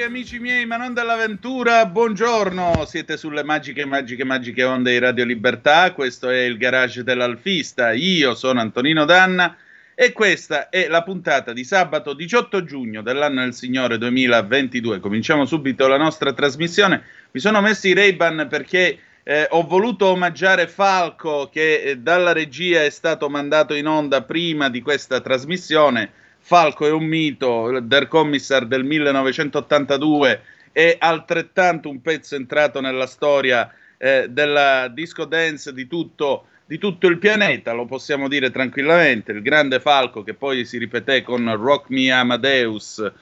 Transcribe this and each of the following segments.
E amici miei, ma non dall'avventura, buongiorno! Siete sulle magiche, magiche, magiche onde di Radio Libertà. Questo è il garage dell'Alfista. Io sono Antonino Danna e questa è la puntata di sabato 18 giugno dell'anno del Signore 2022. Cominciamo subito la nostra trasmissione. Mi sono messo i Ray-Ban perché eh, ho voluto omaggiare Falco che eh, dalla regia è stato mandato in onda prima di questa trasmissione Falco è un mito, Der Commissar del 1982 è altrettanto un pezzo entrato nella storia eh, della disco dance di tutto, di tutto, il pianeta, lo possiamo dire tranquillamente. Il grande Falco che poi si ripeté con Rock Me Amadeus.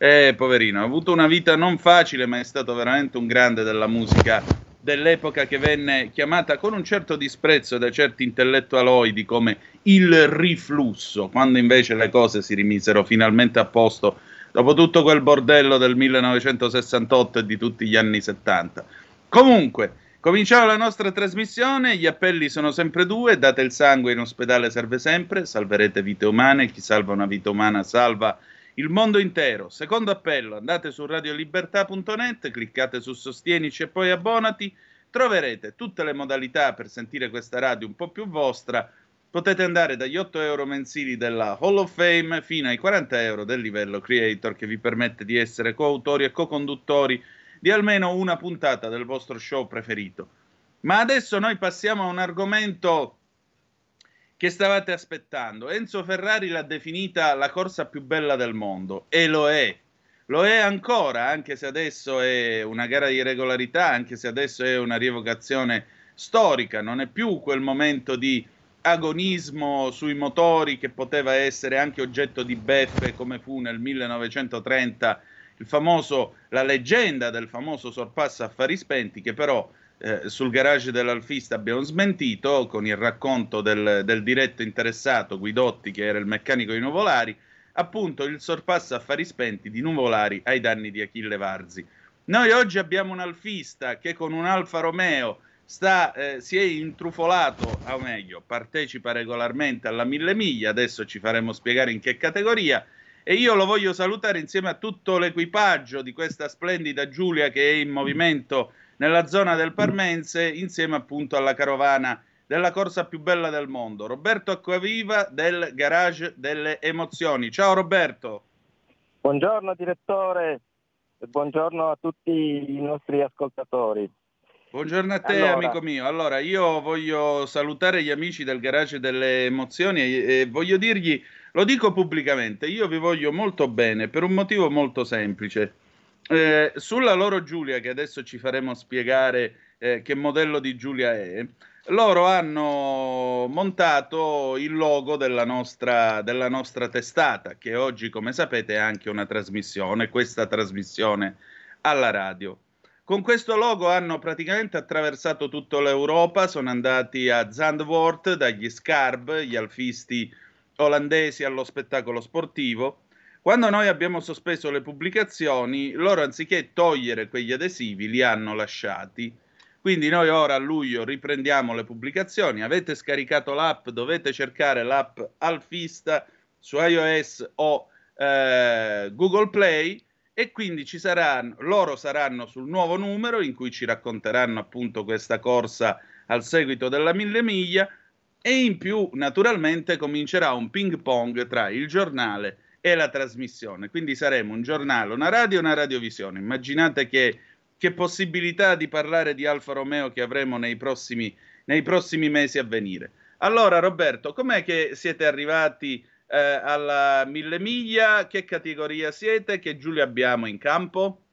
Eh, poverino, ha avuto una vita non facile, ma è stato veramente un grande della musica dell'epoca che venne chiamata con un certo disprezzo da certi intellettualoidi come il riflusso, quando invece le cose si rimisero finalmente a posto dopo tutto quel bordello del 1968 e di tutti gli anni 70. Comunque, cominciamo la nostra trasmissione, gli appelli sono sempre due, date il sangue in ospedale serve sempre, salverete vite umane, chi salva una vita umana salva il mondo intero. Secondo appello, andate su radiolibertà.net, cliccate su Sostienici e poi abbonati, troverete tutte le modalità per sentire questa radio un po' più vostra. Potete andare dagli 8 euro mensili della Hall of Fame fino ai 40 euro del livello Creator che vi permette di essere coautori e co-conduttori di almeno una puntata del vostro show preferito. Ma adesso noi passiamo a un argomento che stavate aspettando. Enzo Ferrari l'ha definita la corsa più bella del mondo e lo è. Lo è ancora, anche se adesso è una gara di regolarità, anche se adesso è una rievocazione storica, non è più quel momento di agonismo sui motori che poteva essere anche oggetto di beffe come fu nel 1930 il famoso, la leggenda del famoso sorpasso affari spenti che però eh, sul garage dell'Alfista abbiamo smentito con il racconto del, del, diretto interessato Guidotti, che era il meccanico di Nuvolari, appunto il sorpasso affari spenti di Nuvolari ai danni di Achille Varzi. Noi oggi abbiamo un alfista che con un Alfa Romeo sta, eh, si è intrufolato, o meglio, partecipa regolarmente alla mille miglia, adesso ci faremo spiegare in che categoria, e io lo voglio salutare insieme a tutto l'equipaggio di questa splendida Giulia che è in movimento nella zona del Parmense insieme appunto alla carovana della corsa più bella del mondo. Roberto Acquaviva del Garage delle Emozioni. Ciao Roberto. Buongiorno direttore e buongiorno a tutti i nostri ascoltatori. Buongiorno a te allora, amico mio. Allora io voglio salutare gli amici del Garage delle Emozioni e, e voglio dirgli, lo dico pubblicamente, io vi voglio molto bene per un motivo molto semplice eh, sulla loro Giulia, che adesso ci faremo spiegare eh, che modello di Giulia è, loro hanno montato il logo della nostra, della nostra testata, che oggi, come sapete, è anche una trasmissione, questa trasmissione alla radio. Con questo logo hanno praticamente attraversato tutta l'Europa, sono andati a Zandvoort, dagli Scarb, gli alfisti olandesi allo spettacolo sportivo, quando noi abbiamo sospeso le pubblicazioni, loro anziché togliere quegli adesivi li hanno lasciati. Quindi noi ora a luglio riprendiamo le pubblicazioni. Avete scaricato l'app, dovete cercare l'app Alfista su iOS o eh, Google Play e quindi ci saranno, loro saranno sul nuovo numero in cui ci racconteranno appunto questa corsa al seguito della mille miglia e in più naturalmente comincerà un ping pong tra il giornale e la trasmissione. Quindi saremo un giornale, una radio e una radiovisione. Immaginate che, che, possibilità di parlare di Alfa Romeo che avremo nei prossimi, nei prossimi mesi a venire. Allora, Roberto, com'è che siete arrivati eh, alla mille miglia? Che categoria siete? Che Giulio abbiamo in campo?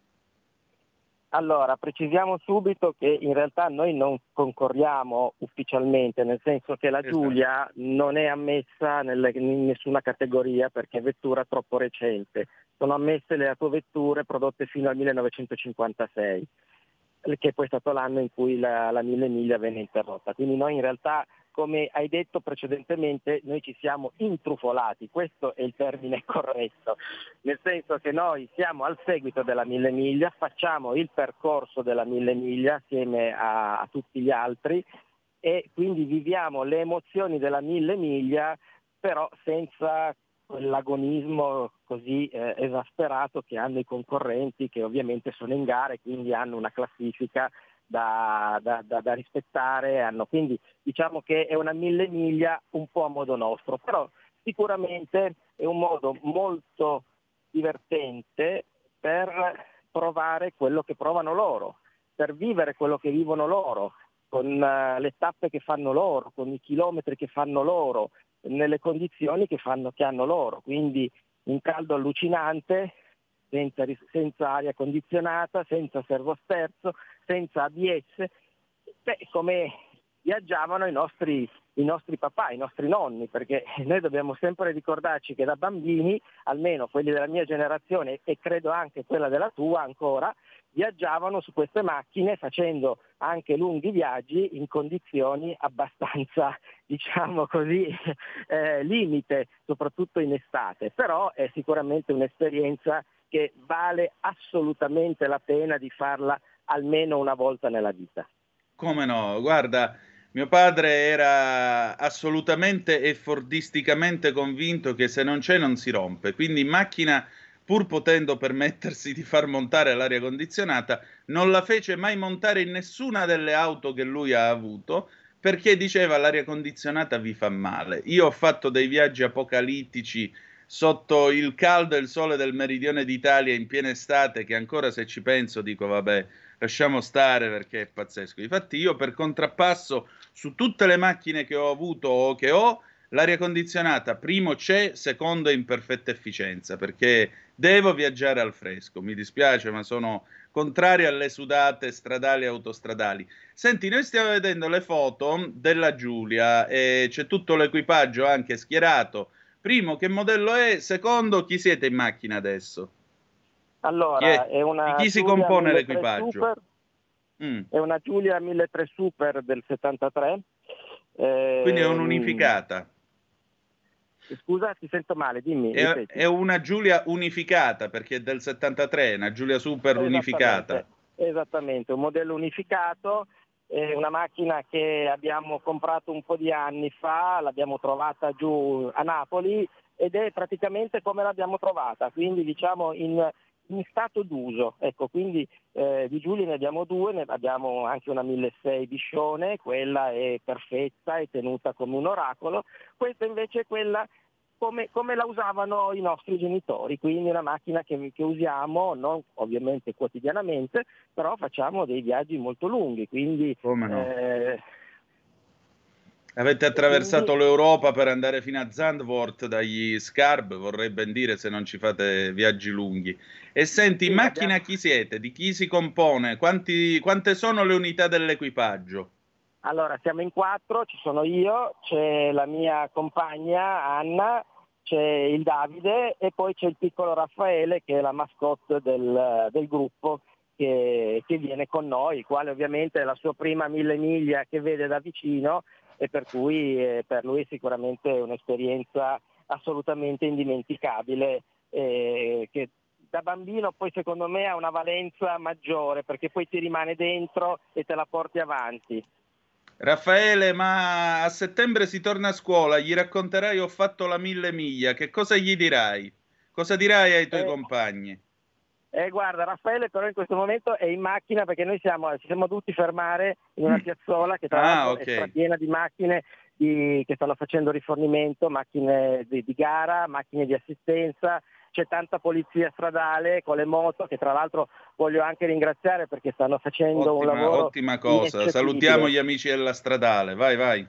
Allora, precisiamo subito che in realtà noi non concorriamo ufficialmente, nel senso che la esatto. Giulia non è ammessa nelle, in nessuna categoria perché è vettura troppo recente. Sono ammesse le autovetture prodotte fino al 1956, che poi è stato l'anno in cui la, la mille miglia venne interrotta. Quindi noi in realtà come hai detto precedentemente, noi ci siamo intrufolati, questo è il termine corretto, nel senso che noi siamo al seguito della mille miglia, facciamo il percorso della mille miglia assieme a, a tutti gli altri e quindi viviamo le emozioni della mille miglia, però senza quell'agonismo così eh, esasperato che hanno i concorrenti che ovviamente sono in gara e quindi hanno una classifica da, da, da, da, rispettare, hanno, quindi diciamo che è una mille miglia un po' a modo nostro, però sicuramente è un modo molto divertente per provare quello che provano loro, per vivere quello che vivono loro, con uh, le tappe che fanno loro, con i chilometri che fanno loro, nelle condizioni che, fanno, che hanno loro, quindi un caldo allucinante, senza, senza aria condizionata, senza servosterzo, senza ABS, beh, come viaggiavano i nostri, i nostri papà, i nostri nonni, perché noi dobbiamo sempre ricordarci che da bambini, almeno quelli della mia generazione e credo anche quella della tua ancora, viaggiavano su queste macchine facendo anche lunghi viaggi in condizioni abbastanza, diciamo così, eh, limite, soprattutto in estate, però è sicuramente un'esperienza che vale assolutamente la pena di farla almeno una volta nella vita. Come no, guarda, mio padre era assolutamente e fordisticamente convinto che se non c'è non si rompe, quindi in macchina pur potendo permettersi di far montare l'aria condizionata, non la fece mai montare in nessuna delle auto che lui ha avuto perché diceva l'aria condizionata vi fa male. Io ho fatto dei viaggi apocalittici sotto il caldo e il sole del meridione d'Italia in piena estate che ancora se ci penso dico vabbè lasciamo stare perché è pazzesco. Infatti io per contrappasso su tutte le macchine che ho avuto o che ho l'aria condizionata primo c'è, secondo è in perfetta efficienza perché devo viaggiare al fresco. Mi dispiace, ma sono contrario alle sudate stradali e autostradali. Senti, noi stiamo vedendo le foto della Giulia e c'è tutto l'equipaggio anche schierato. Primo, che modello è? Secondo, chi siete in macchina adesso? Allora, chi è? è una Di chi si compone l'equipaggio? Super, mm. È una Giulia 1003 Super del 73. Eh, Quindi è un'unificata. Scusa, ti sento male, dimmi. È, è, una Giulia unificata perché è del 73, una Giulia Super unificata. Esattamente, un modello unificato, è una macchina che abbiamo comprato un po' di anni fa, l'abbiamo trovata giù a Napoli ed è praticamente come l'abbiamo trovata, quindi diciamo in, in stato d'uso. Ecco, quindi eh, di Giulia ne abbiamo due, ne abbiamo anche una 1600 Biscione, quella è perfetta, è tenuta come un oracolo, questa invece è quella come, come, la usavano i nostri genitori, quindi una macchina che, che, usiamo non ovviamente quotidianamente, però facciamo dei viaggi molto lunghi, quindi come no? eh, Avete attraversato quindi... l'Europa per andare fino a Zandvoort dagli Scarb, vorrei ben dire se non ci fate viaggi lunghi. E senti, in sì, macchina abbiamo... chi siete? Di chi si compone? Quanti, quante sono le unità dell'equipaggio? Allora, siamo in quattro, ci sono io, c'è la mia compagna Anna, c'è il Davide e poi c'è il piccolo Raffaele che è la mascotte del, del gruppo che, che, viene con noi, il quale ovviamente è la sua prima mille miglia che vede da vicino e per cui eh, per lui è sicuramente un'esperienza assolutamente indimenticabile eh, che da bambino poi secondo me ha una valenza maggiore perché poi ti rimane dentro e te la porti avanti. Raffaele, ma a settembre si torna a scuola, gli racconterai ho fatto la mille miglia, che cosa gli dirai? Cosa dirai ai tuoi eh, compagni? Eh, guarda, Raffaele però in questo momento è in macchina perché noi siamo, ci siamo dovuti fermare in una mm. piazzola che tra ah, l'altro okay. è piena di macchine di, che stanno facendo rifornimento, macchine di, di gara, macchine di assistenza, c'è tanta polizia stradale con le moto che tra l'altro voglio anche ringraziare perché stanno facendo ottima, un lavoro ottima cosa salutiamo gli amici della stradale vai vai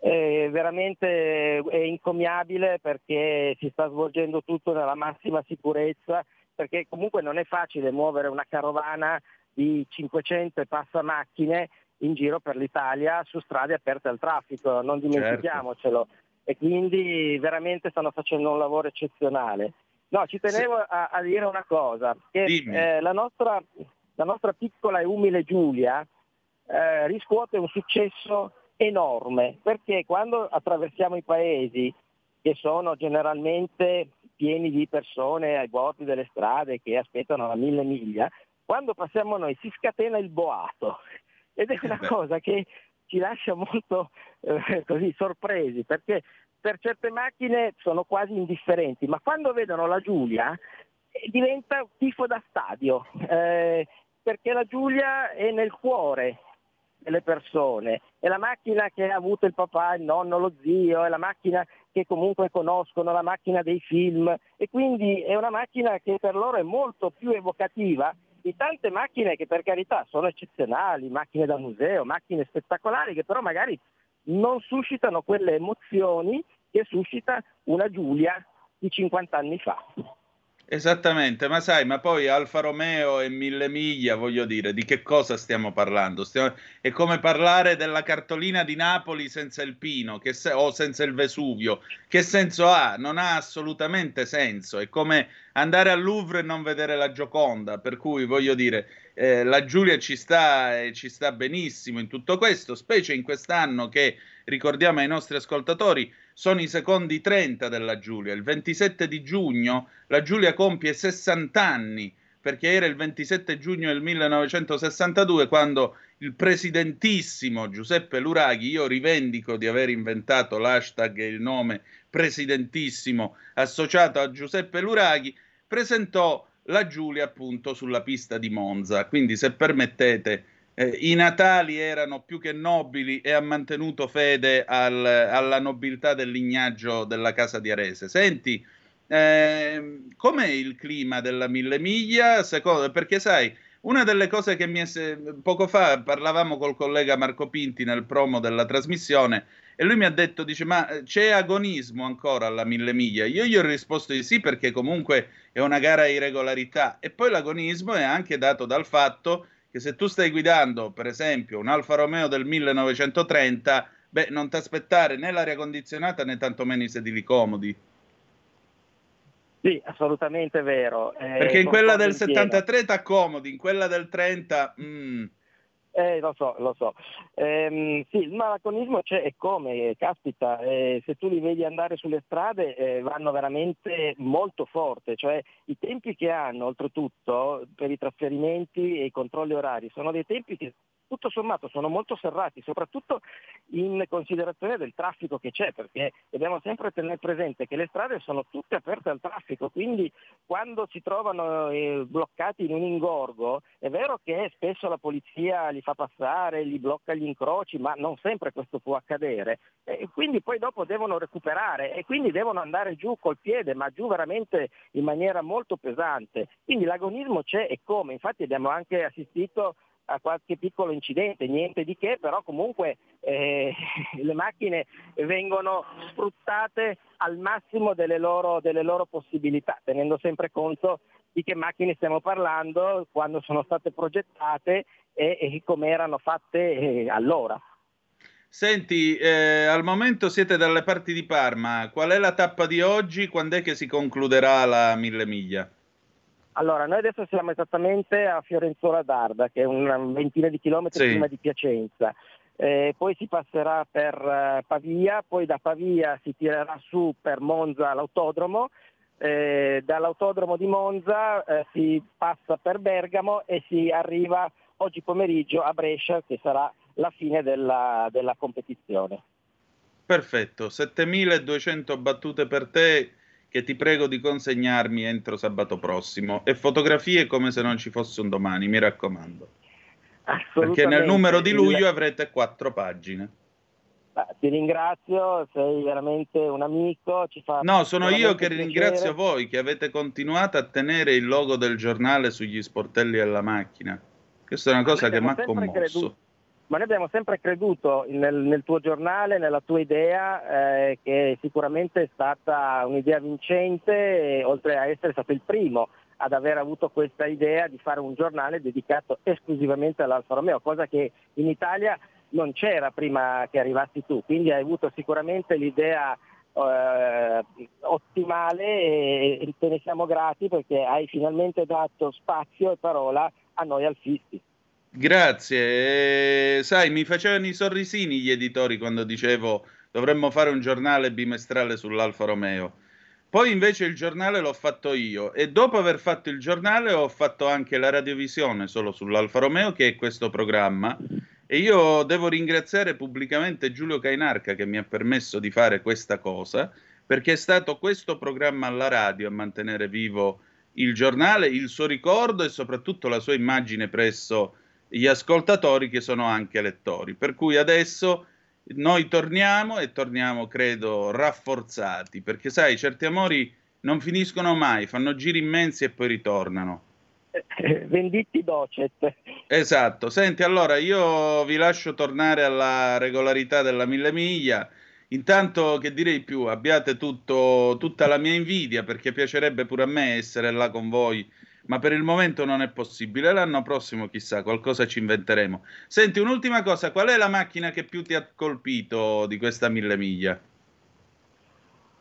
è veramente è incommiabile perché si sta svolgendo tutto nella massima sicurezza perché comunque non è facile muovere una carovana di 500 e passa macchine in giro per l'Italia su strade aperte al traffico, non dimentichiamocelo. Certo. E quindi veramente stanno facendo un lavoro eccezionale. No, ci tenevo sì. a, a, dire una cosa, che eh, la, nostra, la, nostra, piccola e umile Giulia eh, riscuote un successo enorme, perché quando attraversiamo i paesi che sono generalmente pieni di persone ai bordi delle strade che aspettano a mille miglia, quando passiamo noi si scatena il boato. Ed è una cosa che ci lascia molto eh, così sorpresi perché per certe macchine sono quasi indifferenti, ma quando vedono la Giulia eh, diventa tifo da stadio, eh, perché la Giulia è nel cuore delle persone, è la macchina che ha avuto il papà, il nonno, lo zio, è la macchina che comunque conoscono, la macchina dei film e quindi è una macchina che per loro è molto più evocativa di tante macchine che per carità sono eccezionali, macchine da museo, macchine spettacolari che però magari non suscitano quelle emozioni che suscita una Giulia di 50 anni fa. Esattamente, ma sai, ma poi Alfa Romeo e Mille Miglia, voglio dire, di che cosa stiamo parlando? Stiamo... È come parlare della cartolina di Napoli senza il Pino se... o senza il Vesuvio. Che senso ha? Non ha assolutamente senso. È come andare al Louvre e non vedere la Gioconda, per cui voglio dire, eh, la Giulia ci sta, eh, ci sta benissimo in tutto questo, specie in quest'anno che, ricordiamo ai nostri ascoltatori, sono i secondi 30 della Giulia. Il 27 di giugno la Giulia compie 60 anni, perché era il 27 giugno del 1962 quando il presidentissimo Giuseppe Luraghi, io rivendico di aver inventato l'hashtag e il nome presidentissimo associato a Giuseppe Luraghi, presentò la Giulia appunto sulla pista di Monza. Quindi se permettete eh, i Natali erano più che nobili e ha mantenuto fede al, alla nobiltà del lignaggio della casa di Arese. Senti, eh, com'è il clima della Mille Miglia? Secondo, perché sai, una delle cose che mi è... Poco fa parlavamo col collega Marco Pinti nel promo della trasmissione e lui mi ha detto, dice, ma eh, c'è agonismo ancora alla Mille Miglia? Io gli ho risposto di sì perché comunque è una gara a irregolarità e poi l'agonismo è anche dato dal fatto che se tu stai guidando, per esempio, un Alfa Romeo del 1930, beh, non ti aspettare né l'aria condizionata né tantomeno i sedili comodi. Sì, assolutamente vero. Eh, Perché in quella del 73 ti accomodi, in quella del 30... Mm, eh, lo so, lo so. Ehm, sì, il maraconismo c'è e come, caspita, eh, se tu li vedi andare sulle strade eh, vanno veramente molto forte, cioè i tempi che hanno oltretutto per i trasferimenti e i controlli orari sono dei tempi che tutto sommato sono molto serrati, soprattutto in considerazione del traffico che c'è, perché dobbiamo sempre tenere presente che le strade sono tutte aperte al traffico, quindi quando si trovano eh, bloccati in un ingorgo, è vero che spesso la polizia li fa passare, li blocca gli incroci, ma non sempre questo può accadere. E quindi poi dopo devono recuperare e quindi devono andare giù col piede, ma giù veramente in maniera molto pesante. Quindi l'agonismo c'è e come, infatti abbiamo anche assistito a qualche piccolo incidente, niente di che, però comunque eh, le macchine vengono sfruttate al massimo delle loro, delle loro possibilità, tenendo sempre conto di che macchine stiamo parlando, quando sono state progettate e, e come erano fatte eh, allora. Senti, eh, al momento siete dalle parti di Parma, qual è la tappa di oggi? Quando è che si concluderà la mille miglia? Allora, noi adesso siamo esattamente a Fiorenzuola d'Arda, che è una ventina di chilometri sì. prima di Piacenza. Eh, poi si passerà per uh, Pavia, poi da Pavia si tirerà su per Monza l'autodromo, eh, dall'autodromo di Monza eh, si passa per Bergamo e si arriva oggi pomeriggio a Brescia, che sarà la fine della, della competizione. Perfetto, 7200 battute per te che ti prego di consegnarmi entro sabato prossimo e fotografie come se non ci fosse un domani, mi raccomando. Perché nel numero di luglio avrete quattro pagine. Ti ringrazio, sei veramente un amico. no, sono io che piacere. ringrazio voi che avete continuato a tenere il logo del giornale sugli sportelli della macchina. Questa è una cosa che mi ha commosso. Creduto ma noi abbiamo sempre creduto nel, nel tuo giornale, nella tua idea, eh, che sicuramente è stata un'idea vincente, oltre a essere stato il primo ad aver avuto questa idea di fare un giornale dedicato esclusivamente all'Alfa Romeo, cosa che in Italia non c'era prima che arrivassi tu, quindi hai avuto sicuramente l'idea eh, ottimale e, e te ne siamo grati perché hai finalmente dato spazio e parola a noi alfisti. Grazie. Eh, sai, mi facevano i sorrisini gli editori quando dicevo dovremmo fare un giornale bimestrale sull'Alfa Romeo. Poi invece il giornale l'ho fatto io e dopo aver fatto il giornale ho fatto anche la radiovisione solo sull'Alfa Romeo, che è questo programma. E io devo ringraziare pubblicamente Giulio Cainarca che mi ha permesso di fare questa cosa, perché è stato questo programma alla radio a mantenere vivo il giornale, il suo ricordo e soprattutto la sua immagine presso gli ascoltatori che sono anche lettori. Per cui adesso noi torniamo e torniamo, credo, rafforzati, perché sai, certi amori non finiscono mai, fanno giri immensi e poi ritornano. Venditti docet. Esatto. Senti, allora io vi lascio tornare alla regolarità della mille miglia. Intanto, che direi più, abbiate tutto, tutta la mia invidia perché piacerebbe pure a me essere là con voi ma per il momento non è possibile. L'anno prossimo, chissà, qualcosa ci inventeremo. Senti, un'ultima cosa, qual è la macchina che più ti ha colpito di questa mille miglia?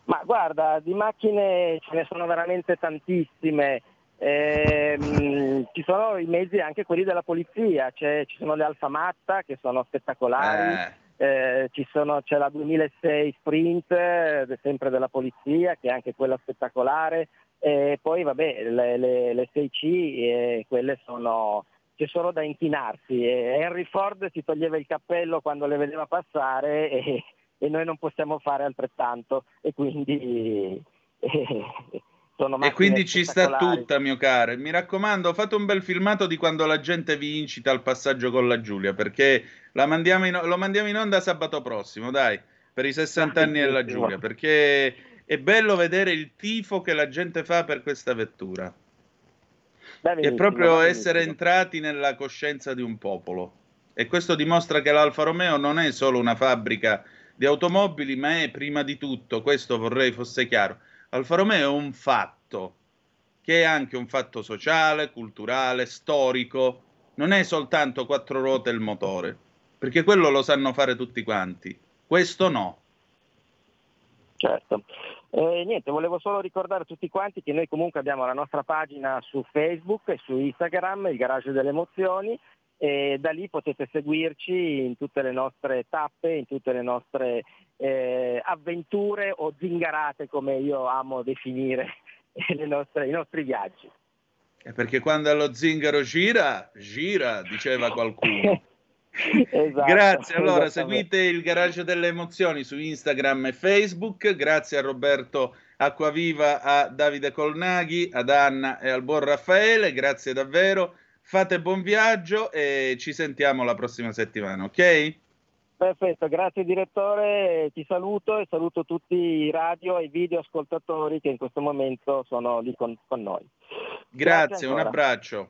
Ma guarda, di macchine ce ne sono veramente tantissime. Eh, ci sono i mezzi anche quelli della polizia, c'è, ci sono le Alfa Matta che sono spettacolari. Eh. Eh, sono, c'è la 2006 Sprint, eh, sempre della polizia, che è anche quella spettacolare, e poi vabbè, le, le, le 6C, eh, quelle sono, c'è solo da inchinarsi. E Henry Ford si toglieva il cappello quando le vedeva passare e, e noi non possiamo fare altrettanto. E quindi... e quindi ci sta tutta, mio caro. Mi raccomando, fate un bel filmato di quando la gente vi incita al passaggio con la Giulia, perché mandiamo in, lo mandiamo in onda sabato prossimo, dai, per i 60 anni della Giulia, perché è bello vedere il tifo che la gente fa per questa vettura. È proprio essere entrati nella coscienza di un popolo. E questo dimostra che l'Alfa Romeo non è solo una fabbrica di automobili, ma è prima di tutto, questo vorrei fosse chiaro, Alfa Romeo è un fatto, che è anche un fatto sociale, culturale, storico, non è soltanto quattro ruote e il motore, perché quello lo sanno fare tutti quanti, questo no. Certo. Eh, niente, volevo solo ricordare a tutti quanti che noi comunque abbiamo la nostra pagina su Facebook e su Instagram, il Garage delle Emozioni, e da lì potete seguirci in tutte le nostre tappe, in tutte le nostre eh, avventure o zingarate, come io amo definire nostre, i nostri viaggi. Perché quando lo zingaro gira, gira, diceva qualcuno. esatto, Grazie, allora seguite il Garage delle Emozioni su Instagram e Facebook, grazie a Roberto Acquaviva, a Davide Colnaghi, ad Anna e al buon Raffaele, grazie davvero, fate buon viaggio e ci sentiamo la prossima settimana, ok? Perfetto, grazie direttore, ti saluto e saluto tutti i radio e i video ascoltatori che in questo momento sono lì con, con noi. Grazie, grazie un abbraccio.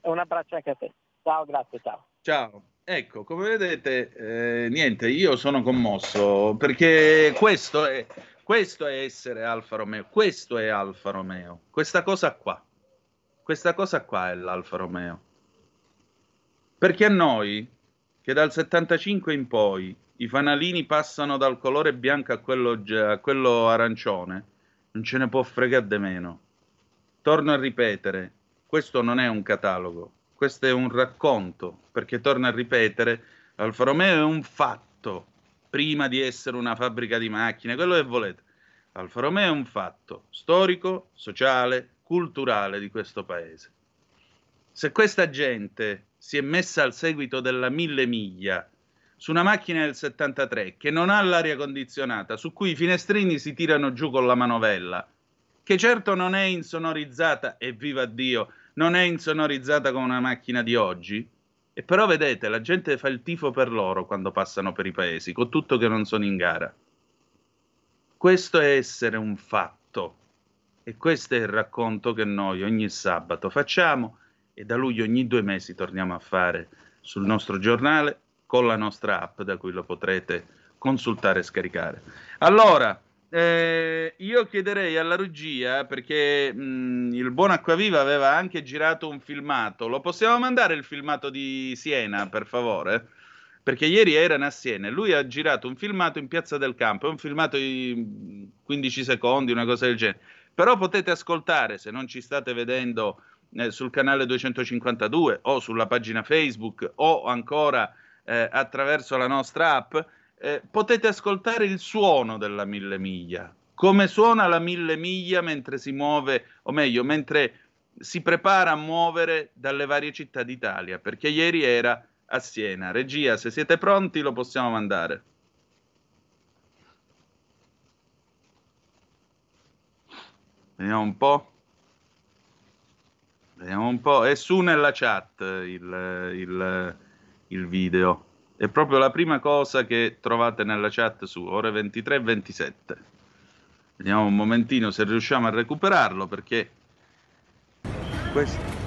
Un abbraccio anche a te. Ciao, grazie, ciao. Ciao. Ecco, come vedete, eh, niente, io sono commosso perché questo è, questo è essere Alfa Romeo, questo è Alfa Romeo, questa cosa qua, questa cosa qua è l'Alfa Romeo. Perché a noi, che dal 75 in poi i fanalini passano dal colore bianco a quello, a quello arancione, non ce ne può fregare di meno. Torno a ripetere, questo non è un catalogo, questo è un racconto, perché torna a ripetere, Alfa Romeo è un fatto, prima di essere una fabbrica di macchine, quello che volete. Alfa Romeo è un fatto storico, sociale, culturale di questo paese. Se questa gente si è messa al seguito della mille miglia su una macchina del 73 che non ha l'aria condizionata, su cui i finestrini si tirano giù con la manovella, che certo non è insonorizzata, e viva Dio, non è insonorizzata come una macchina di oggi, e però vedete, la gente fa il tifo per loro quando passano per i paesi, con tutto che non sono in gara. Questo è essere un fatto e questo è il racconto che noi ogni sabato facciamo e da luglio ogni due mesi torniamo a fare sul nostro giornale con la nostra app da cui lo potrete consultare e scaricare. Allora, eh, io chiederei alla regia, perché mh, il buon Acquaviva aveva anche girato un filmato, lo possiamo mandare il filmato di Siena, per favore? Perché ieri erano a Siena lui ha girato un filmato in Piazza del Campo, è un filmato di 15 secondi, una cosa del genere. Però potete ascoltare, se non ci state vedendo eh, sul canale 252 o sulla pagina Facebook o ancora eh, attraverso la nostra app, eh, potete ascoltare il suono della mille miglia. Come suona la mille miglia mentre si muove, o meglio, mentre si prepara a muovere dalle varie città d'Italia, perché ieri era a Siena. Regia, se siete pronti lo possiamo mandare. Vediamo un po'. Vediamo un po'. È su nella chat il, il, il video. È proprio la prima cosa che trovate nella chat su ore 23 e 27. Vediamo un momentino se riusciamo a recuperarlo perché questo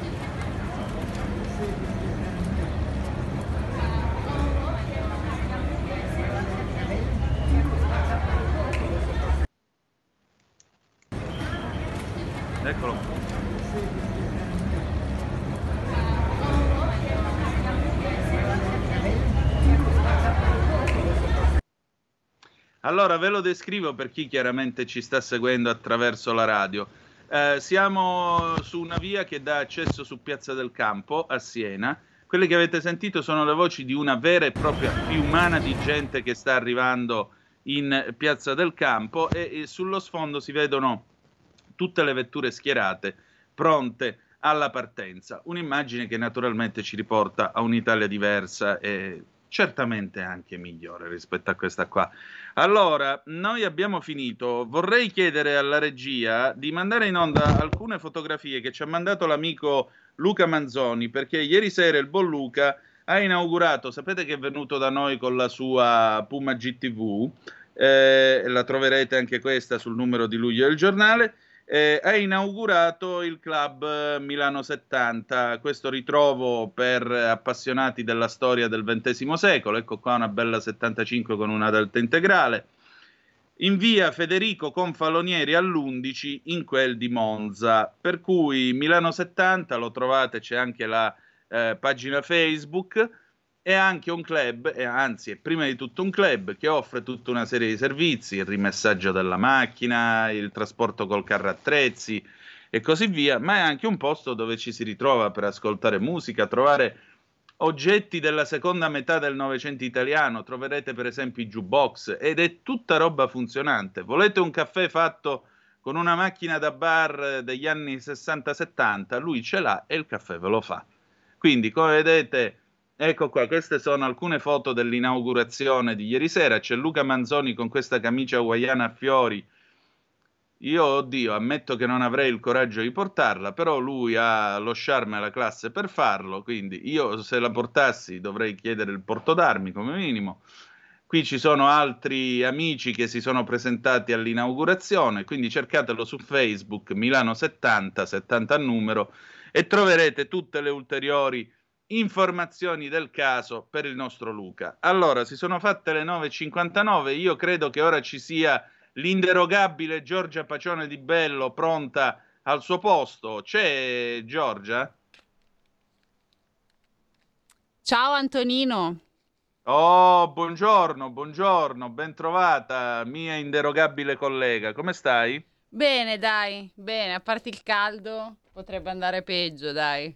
Allora ve lo descrivo per chi chiaramente ci sta seguendo attraverso la radio. Eh, siamo su una via che dà accesso su Piazza del Campo a Siena. Quelle che avete sentito sono le voci di una vera e propria fiumana di gente che sta arrivando in Piazza del Campo e, e sullo sfondo si vedono tutte le vetture schierate, pronte alla partenza. Un'immagine che naturalmente ci riporta a un'Italia diversa e certamente anche migliore rispetto a questa qua. Allora, noi abbiamo finito. Vorrei chiedere alla regia di mandare in onda alcune fotografie che ci ha mandato l'amico Luca Manzoni, perché ieri sera il buon Luca ha inaugurato, sapete che è venuto da noi con la sua Puma GTV, eh, la troverete anche questa sul numero di luglio del giornale eh, ha inaugurato il club Milano 70, questo ritrovo per appassionati della storia del XX secolo. Ecco qua una bella 75 con una delta integrale. In via Federico Confalonieri all'11 in quel di Monza. Per cui Milano 70 lo trovate, c'è anche la eh, pagina Facebook è anche un club, e anzi è prima di tutto un club che offre tutta una serie di servizi, il rimessaggio della macchina, il trasporto col carro attrezzi e così via, ma è anche un posto dove ci si ritrova per ascoltare musica, trovare oggetti della seconda metà del Novecento italiano, troverete per esempio i jukebox ed è tutta roba funzionante. Volete un caffè fatto con una macchina da bar degli anni 60-70, lui ce l'ha e il caffè ve lo fa. Quindi, come vedete, Ecco qua, queste sono alcune foto dell'inaugurazione di ieri sera. C'è Luca Manzoni con questa camicia hawaiana a fiori. Io, oddio, ammetto che non avrei il coraggio di portarla, però lui ha lo charme e la classe per farlo, quindi io se la portassi dovrei chiedere il porto d'armi come minimo. Qui ci sono altri amici che si sono presentati all'inaugurazione, quindi cercatelo su Facebook Milano 70, 70 a numero, e troverete tutte le ulteriori informazioni del caso per il nostro Luca. Allora, si sono fatte le 9.59, io credo che ora ci sia l'inderogabile Giorgia Pacione di Bello pronta al suo posto. C'è Giorgia? Ciao Antonino. Oh, buongiorno, buongiorno, ben trovata, mia inderogabile collega. Come stai? Bene, dai, bene, a parte il caldo, potrebbe andare peggio, dai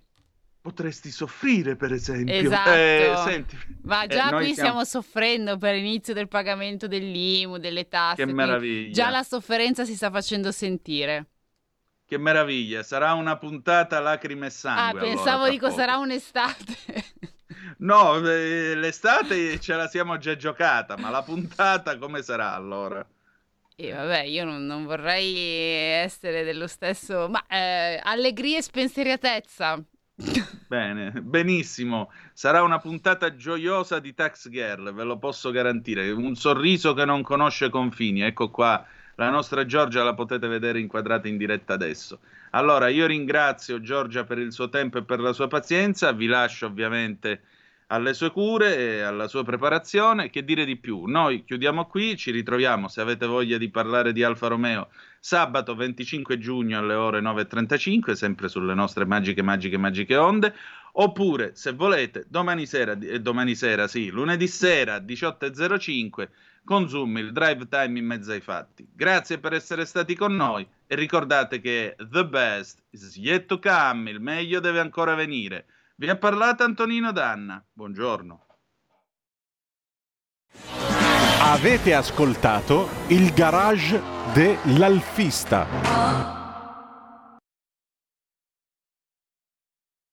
potresti soffrire, per esempio. Esatto. Eh, senti, Ma già eh, qui stiamo... stiamo soffrendo per l'inizio del pagamento dell'IMU, delle tasse. Che meraviglia. Già la sofferenza si sta facendo sentire. Che meraviglia, sarà una puntata lacrime e sangue. Ah, pensavo allora, dico sarà un'estate. no, eh, l'estate ce la siamo già giocata, ma la puntata come sarà allora? E vabbè, io non, non vorrei essere dello stesso, ma eh, allegria e spensieratezza Bene, benissimo. Sarà una puntata gioiosa di Tax Girl, ve lo posso garantire. Un sorriso che non conosce confini. Ecco qua, la nostra Giorgia la potete vedere inquadrata in diretta adesso. Allora, io ringrazio Giorgia per il suo tempo e per la sua pazienza. Vi lascio ovviamente alle sue cure e alla sua preparazione. Che dire di più? Noi chiudiamo qui, ci ritroviamo se avete voglia di parlare di Alfa Romeo sabato 25 giugno alle ore 9.35, sempre sulle nostre magiche, magiche, magiche onde. Oppure, se volete, domani sera, eh, domani sera sì, lunedì sera 18.05, con Zoom il drive time in mezzo ai fatti. Grazie per essere stati con noi e ricordate che the best is yet to come, il meglio deve ancora venire. Vi ha parlato Antonino Danna. Buongiorno. Avete ascoltato il garage dell'alfista.